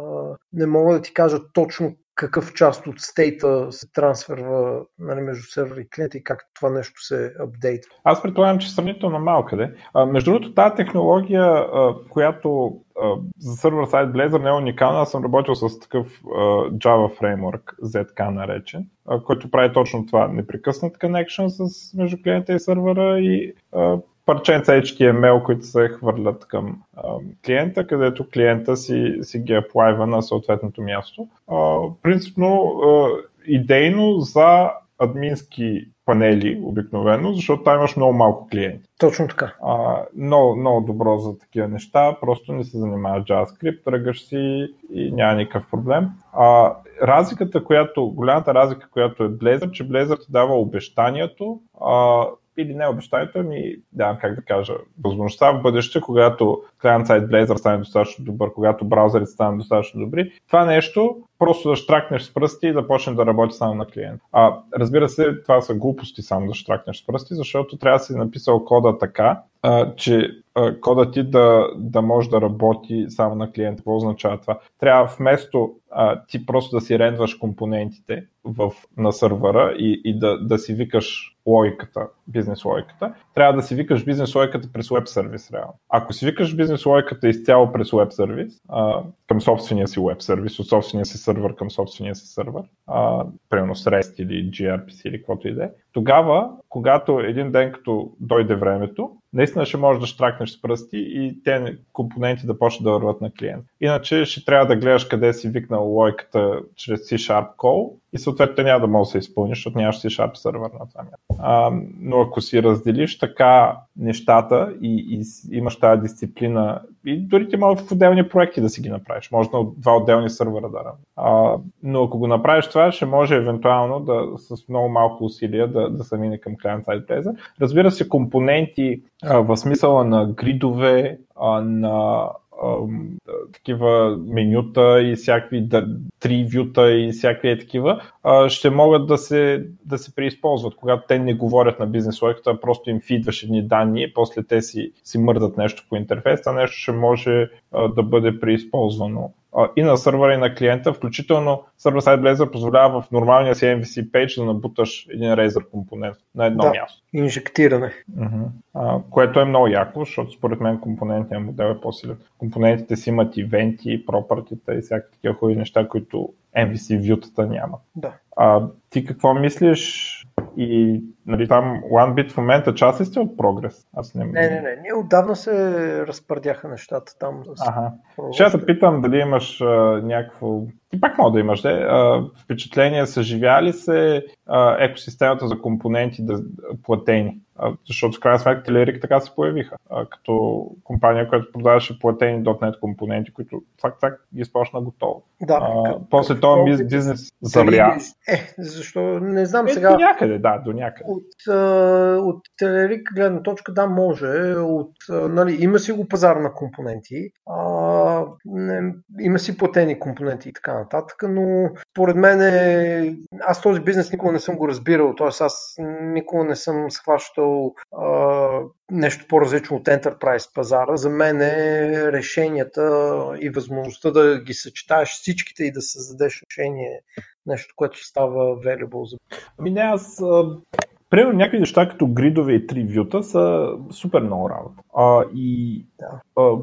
а, не мога да ти кажа точно какъв част от стейта се трансферва нали, между сервер и клиент и как това нещо се апдейтва? Аз предполагам, че сравнително малко де. А, между другото, тази технология, а, която а, за сервер сайт Blazor не е уникална, аз съм работил с такъв а, Java фреймворк, ZK наречен, а, който прави точно това, непрекъснат connection с, между клиента и сервера и а, парченца HTML, които се хвърлят към а, клиента, където клиента си, си ги аплайва на съответното място. А, принципно, а, идейно за админски панели обикновено, защото там имаш много малко клиенти. Точно така. А, много, много добро за такива неща, просто не се занимаваш JavaScript, тръгаш си и няма никакъв проблем. А, разликата, която, голямата разлика, която е Blazor, че Blazor ти дава обещанието а, или не обещанието, ами да, как да кажа, възможността в бъдеще, когато client-side Blazor стане достатъчно добър, когато браузърите станат достатъчно добри, това нещо просто да штракнеш с пръсти и да почне да работи само на клиент. А, разбира се, това са глупости само да штракнеш с пръсти, защото трябва да си написал кода така, а, че а, кода ти да, да може да работи само на клиент. Какво означава това? Трябва вместо а, ти просто да си рендваш компонентите в, на сървъра и, и да, да си викаш логиката, бизнес логиката, трябва да си викаш бизнес логиката през веб сервис реално. Ако си викаш бизнес логиката изцяло през веб сервис, към собствения си веб сервис, от собствения си сървър към собствения си сървър, а, примерно с REST или gRPC или каквото и да е, тогава, когато един ден като дойде времето, наистина ще можеш да штракнеш с пръсти и те компоненти да почнат да върват на клиент. Иначе ще трябва да гледаш къде си викнал лойката чрез C-Sharp Call и съответно няма да можеш да се изпълниш, защото нямаш C-Sharp сервер на това място. Но ако си разделиш така нещата и, и имаш тази дисциплина, и дори ти може в отделни проекти да си ги направиш, може на два отделни сървъра да а, Но ако го направиш това, ще може евентуално да с много малко усилия да, да се мине към client-side Blazor. Разбира се, компоненти а, в смисъла на гридове, а, на такива менюта и всякакви да, три вюта и всякакви е такива, ще могат да се, да се преизползват, когато те не говорят на бизнес логиката, просто им фидваш едни данни и после те си, си мърдат нещо по интерфейс, а нещо ще може да бъде преизползвано и на сървъра и на клиента, включително Server Side Blazor позволява в нормалния си MVC page да набуташ един Razer компонент на едно да, място. инжектиране. Uh-huh. А, което е много яко, защото според мен компонентния модел е по-силен. Компонентите си имат ивенти, пропъртите и всякакви такива хубави неща, които MVC вютата няма. Да. А, ти какво мислиш и нали, там OneBit в момента част ли сте от прогрес? Аз не... не, не, не. Ние отдавна се разпърдяха нещата там. Ага. Ще да питам дали имаш а, някакво... Ти пак мога да имаш, де. А, впечатление, съживя се а, екосистемата за компоненти да, платени? защото в крайна сметка Телерик така се появиха, като компания, която продаваше платени .NET компоненти, които факт так ги изпочна готово. Да, а, после този бизнес завря. Е, защо не знам е, сега. До някъде, да, до някъде. От, от Телерик гледна точка, да, може. От, нали, има си го пазар на компоненти, а, не, има си платени компоненти и така нататък, но според мен е, аз този бизнес никога не съм го разбирал, т.е. аз никога не съм схващал а, нещо по-различно от Enterprise пазара. За мен е решенията и възможността да ги съчетаеш всичките и да създадеш решение, нещо, което става valuable за. Ами не, аз Примерно някакви неща като гридове и три вюта са супер много работа. А, и да. а,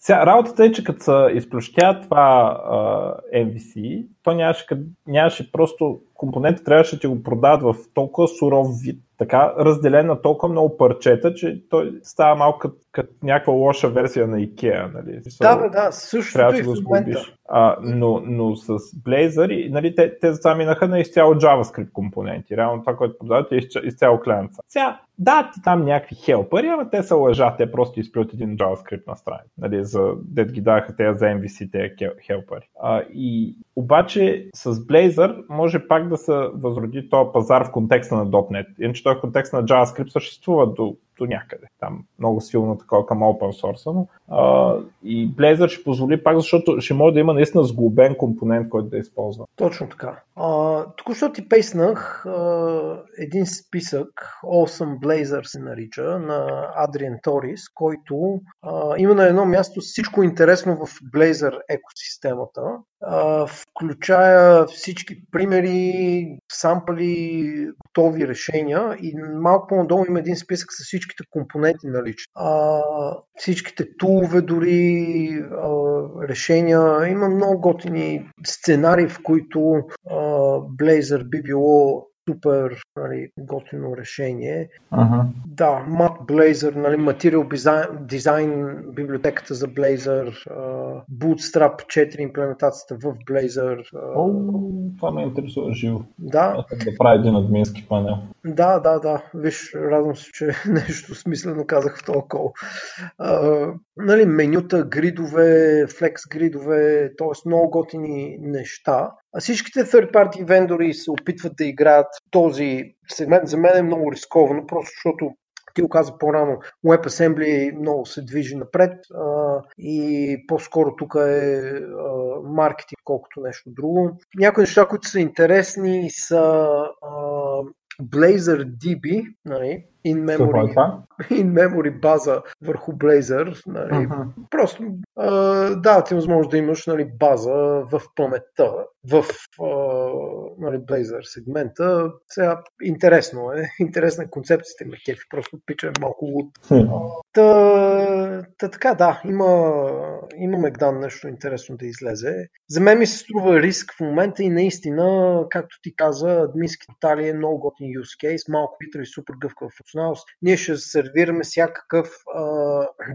сега, работата е, че като се изплющя това а, MVC, то нямаше, нямаше просто компонента, трябваше да ти го продават в толкова суров вид, така разделен на толкова много парчета, че той става малко като, като някаква лоша версия на IKEA. Нали? Да, бе, да, също трябва да го сглобиш. А, но, но с Blazor, нали, те, те за минаха на изцяло JavaScript компоненти. Реално това, което продават е изцяло клиента. Сега, да, ти там някакви хелпари, ама те са лъжа, те просто изплюят един JavaScript на страница. Нали, за, дет ги даха те за MVC, те хелпари. А, и обаче с Blazor може пак да се възроди този пазар в контекста на .NET. Иначе той в контекста на JavaScript съществува до до някъде. Там много силно такова към open source, но а, и Blazor ще позволи пак, защото ще може да има наистина сглобен компонент, който да използва. Точно така. А, току-що ти пейснах а, един списък, Awesome Blazor се нарича, на Адриан Торис, който а, има на едно място всичко интересно в Blazor екосистемата, а, включая всички примери, сампли, готови решения и малко по-надолу има един списък с всички всичките компоненти налични. А, всичките тулове, дори а, решения. Има много готини сценарии, в които а, Blazor би било супер нали, готино решение. Uh-huh. Да, Matt Blazor, нали, Material Design, библиотеката за Blazor, uh, Bootstrap 4 имплементацията в Blazor. Uh, oh, това ме интересува живо. Да. Да прави един админски панел. Да, да, да. Виж, радвам се, че нещо смислено казах в този кол. Uh, нали, менюта, гридове, флекс гридове, т.е. много готини неща. А всичките third party вендори се опитват да играят този сегмент. За мен е много рисковано, просто защото ти го каза по-рано, WebAssembly много се движи напред а, и по-скоро тук е а, маркетинг, колкото нещо друго. Някои неща, които са интересни са а, Blazor DB, нали, in-memory, in-memory база върху Blazor. Нали. Uh-huh. Просто а, да, ти възможност да имаш нали, база в паметта, в а, нали, Blazor сегмента. Сега интересно е, интересна е концепцията на кефи, просто пича е малко луд. Та, та, така, да, има, има Мегдан нещо интересно да излезе. За мен ми се струва риск в момента и наистина, както ти каза, админски тотали е много готин use case, малко питър и супер гъвкава функционалност. Ние ще сервираме всякакъв а,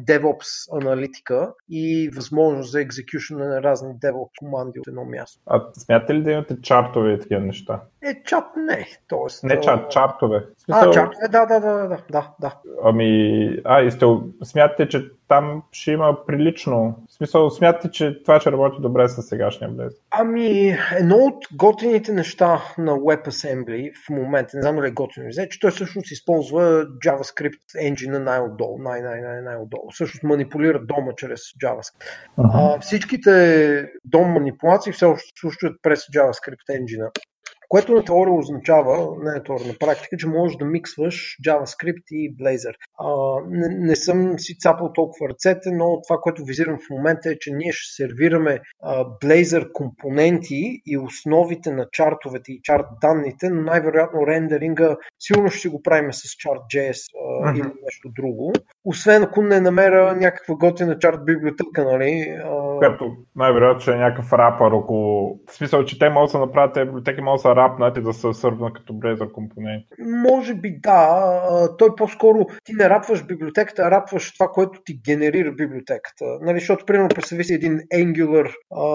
DevOps аналитика и възможност за execution на разни DevOps команди от едно място. А смятате ли да имате чартове и такива неща? Е, чат не. Тоест, не чат, чартове. Смисъл... А, чартове, да, да, да, да, да, да. Ами, а, и сте, смятате, че там ще има прилично. В смисъл, смятате, че това ще работи добре с сегашния Blazor? Ами, едно от готините неща на WebAssembly в момента, не знам дали е готино че той всъщност използва JavaScript engine най-отдолу, най-най-най-отдолу. Всъщност манипулира дома чрез JavaScript. Uh-huh. А, всичките дом манипулации все още случват през JavaScript engine. Което на теория означава, не на теория, на практика, че можеш да миксваш JavaScript и Blazor. А, не, не съм си цапал толкова ръцете, но това, което визирам в момента е, че ние ще сервираме а, Blazor компоненти и основите на чартовете и чарт данните, но най-вероятно рендеринга сигурно ще го правим с Chart.js а, uh-huh. или нещо друго. Освен ако не намеря някаква готина чарт библиотека, нали? А... Като най-вероятно ще е някакъв рапър около... В смисъл, че те могат да направят тези библиотеки, могат да рапнат и да се сървнат като Blazor компоненти. Може би да. Той по-скоро ти не рапваш библиотеката, а рапваш това, което ти генерира библиотеката. Нали, защото, примерно, представи си един Angular а,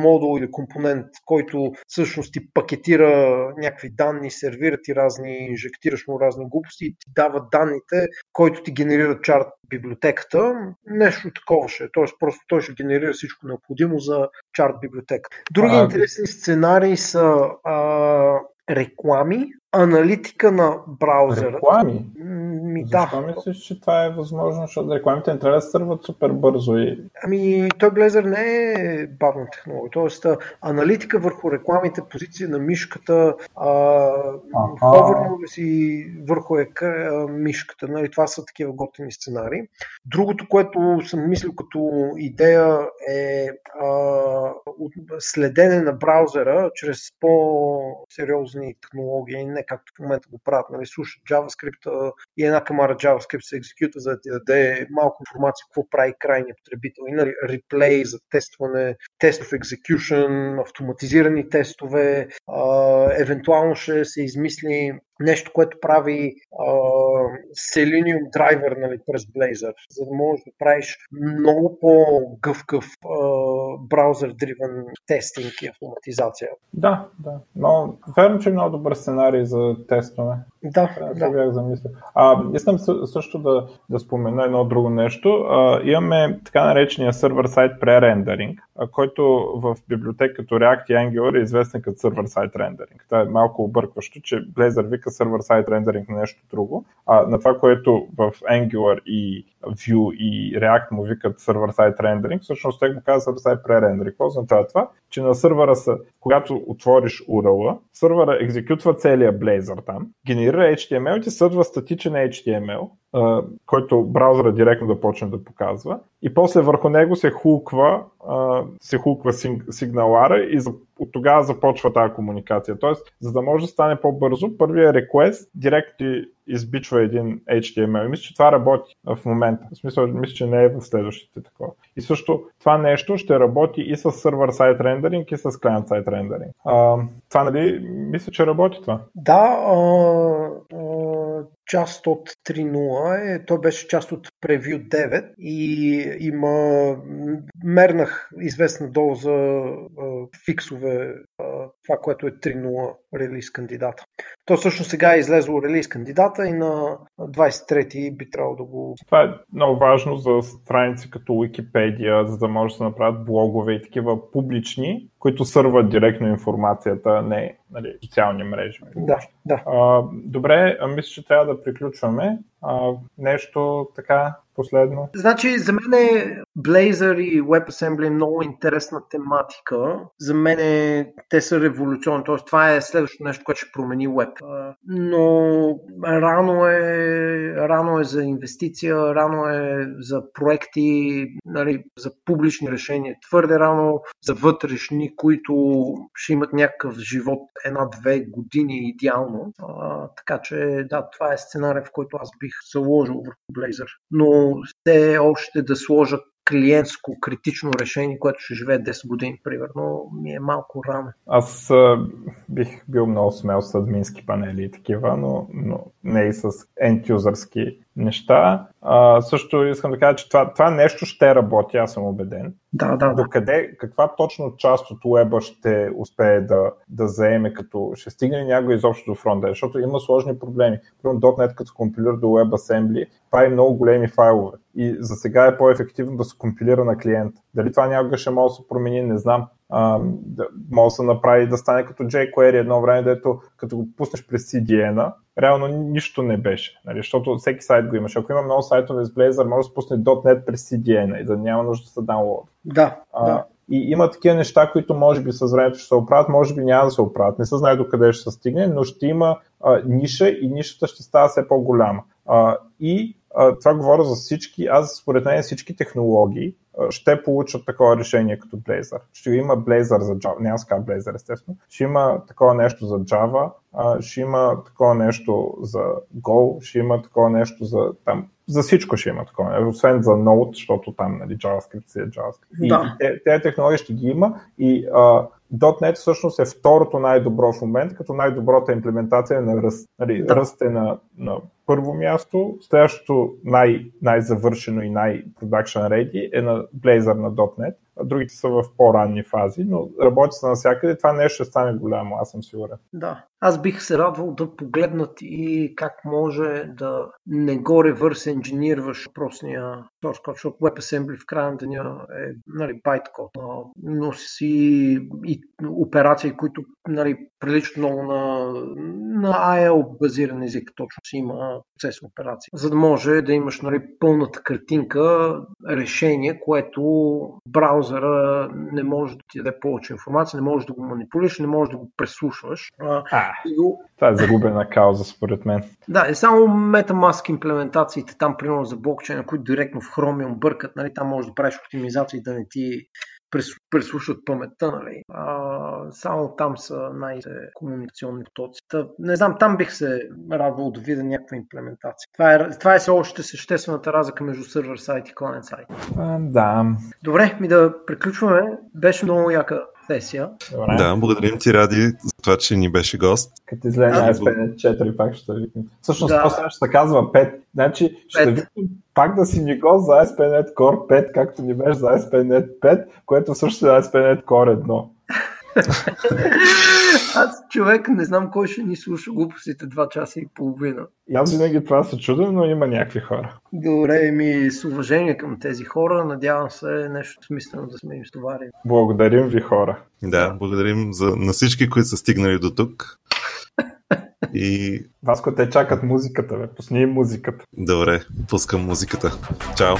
модул или компонент, който всъщност ти пакетира някакви данни, сервира ти разни, инжектираш му разни глупости и ти дава данните, който ти генерира чарт библиотеката. Нещо такова ще е. Тоест, просто той ще генерира всичко необходимо за чарт библиотека. Други а, интересни сценарии са а, реклами, аналитика на браузъра. Реклами? Ми, Защо да. мислиш, че това е възможно, защото рекламите не трябва да сърват супер бързо? И... Ами, той Blazor не е бавна технология. Тоест, аналитика върху рекламите, позиция на мишката, ховернове си върху е, мишката. Нали, това са такива готини сценарии. Другото, което съм мислил като идея е а, следене на браузъра чрез по-сериозни технологии, не както в момента го правят, нали, слушат JavaScript и една камара JavaScript се екзекюта, за да ти даде малко информация какво прави крайният потребител. И нали, реплей за тестване, тестов execution, автоматизирани тестове, а, евентуално ще се измисли нещо, което прави а, Selenium драйвер нали, през Blazor, за да можеш да правиш много по-гъвкав браузър-дривен тестинг и автоматизация. Да, да. Но верно, че е много добър сценарий за тестване. Да, да. бях замислил. А, искам също да, да спомена едно друго нещо. А, имаме така наречения сервер-сайт пререндеринг, който в библиотека като React и Angular е известен като сервер-сайт рендеринг. Това е малко объркващо, че Blazor вика сервер-сайт рендеринг на нещо друго, а на това, което в Angular и Vue и React му викат сервер-сайт рендеринг, всъщност те го казват сервер-сайт пререндеринг. Какво означава това? Че на сървъра когато отвориш URL, сървъра екзекютва целия Blazor там, генерира HTML и ти съдва статичен HTML, който браузъра директно да почне да показва. И после върху него се хулква, се хулква сигналара и от тогава започва тази комуникация. Тоест, за да може да стане по-бързо, първият request директно ти избичва един HTML. Мисля, че това работи в момента. В смисъл, мисля, че не е в следващите такова. И също това нещо ще работи и с сервер-сайт рендеринг, и с клиент-сайт рендеринг. това, нали, мисля, че работи това. Да, а, част от 3.0. Е, той беше част от Preview 9 и има мернах известна доза а, фиксове а, това, което е 3.0 релиз кандидата. То всъщност сега е излезло релиз кандидата и на 23-ти би трябвало да го... Това е много важно за страници като Wikipedia, за да може да се направят блогове и такива публични, които сърват директно информацията, не нали, социални мрежи. Да, да. А, добре, мисля, че трябва да приключваме. А, нещо така последно? Значи, за мен е Blazor и WebAssembly много интересна тематика. За мен е, те са революционни, т.е. това е следващото нещо, което ще промени Web. Но рано е, рано е за инвестиция, рано е за проекти, нали, за публични решения. Твърде рано за вътрешни, които ще имат някакъв живот една-две години идеално. А, така че, да, това е сценарий, в който аз бих заложил върху Blazor. Но все още да сложат клиентско критично решение, което ще живее 10 години, примерно, ми е малко рано. Аз а, бих бил много смел с админски панели и такива, но, но не и с ентюзърски неща. А, също искам да кажа, че това, това нещо ще работи, аз съм убеден. Да, да. Докъде, каква точно част от уеба ще успее да, да заеме, като ще стигне някой изобщо до фронта, защото има сложни проблеми. Примерно .NET като компилира до WebAssembly, прави много големи файлове и за сега е по-ефективно да се компилира на клиента. Дали това някога ще може да се промени, не знам. А, да, може да се направи да стане като jQuery едно време, дето като го пуснеш през CDN, реално нищо не беше, нали, защото всеки сайт го имаше. Ако има много сайтове с Blazor, може да се пусне .NET през CDN и да няма нужда да се даунлоад. Да, а, да. И има такива неща, които може би с времето ще се оправят, може би няма да се оправят. Не се знае до къде ще се стигне, но ще има а, ниша и нишата ще става все по-голяма. А, и това говоря за всички, аз според мен всички технологии ще получат такова решение като Blazor. Ще има Blazor за Java, няма ска Blazor естествено, ще има такова нещо за Java, ще има такова нещо за Go, ще има такова нещо за там, за всичко ще има такова, освен за Node, защото там нали, JavaScript си е JavaScript. Да. И тези технологии ще ги има и а, .NET всъщност е второто най-добро в момент, като най-добрата имплементация на ръст. Нали, да. Ръст е на, на първо място, следващото най- най-завършено и най-production ready е на Blazor на .NET, а другите са в по-ранни фази, но работи се навсякъде, това нещо ще стане голямо, аз съм сигурен. Да, аз бих се радвал да погледнат и как може да не го ревърс инженирваш въпросния source code, защото WebAssembly в края на деня е нали, байткод, но си и операции, които нали, приличат много на, на AL базиран език, точно си има процес операции, за да може да имаш нали, пълната картинка, решение, което браузъра не може да ти даде повече информация, не може да го манипулираш, не може да го преслушваш. А, го... Това е загубена кауза, според мен. Да, е само MetaMask имплементациите там, примерно за блокчейна, които директно в Chromium бъркат, нали, там можеш да правиш оптимизации да не ти преслушват паметта, нали? А, само там са най-комуникационни потоци. Та, не знам, там бих се радвал да видя някаква имплементация. Това е, това е още съществената разлика между сервер сайт и клиент сайт. да. Добре, ми да приключваме. Беше много яка сесия. Добре. Да, благодарим ти, Ради, за това, че ни беше гост. Като излезе на SPNet 4, пак ще викнем. Всъщност, да. после ще се казва 5. Значи, ще 5. викнем пак да си ни гост за ASP.NET Core 5, както ни беше за ASP.NET 5, което също е ASP.NET Core 1. Аз човек не знам кой ще ни слуша глупостите 2 часа и половина. И аз винаги това се чудам, но има някакви хора. Добре, ми с уважение към тези хора. Надявам се нещо смислено да сме им стоварили. Благодарим ви хора. Да, благодарим за, на всички, които са стигнали до тук. И... Васко, те чакат музиката, бе. Пусни музиката. Добре, пускам музиката. Чао!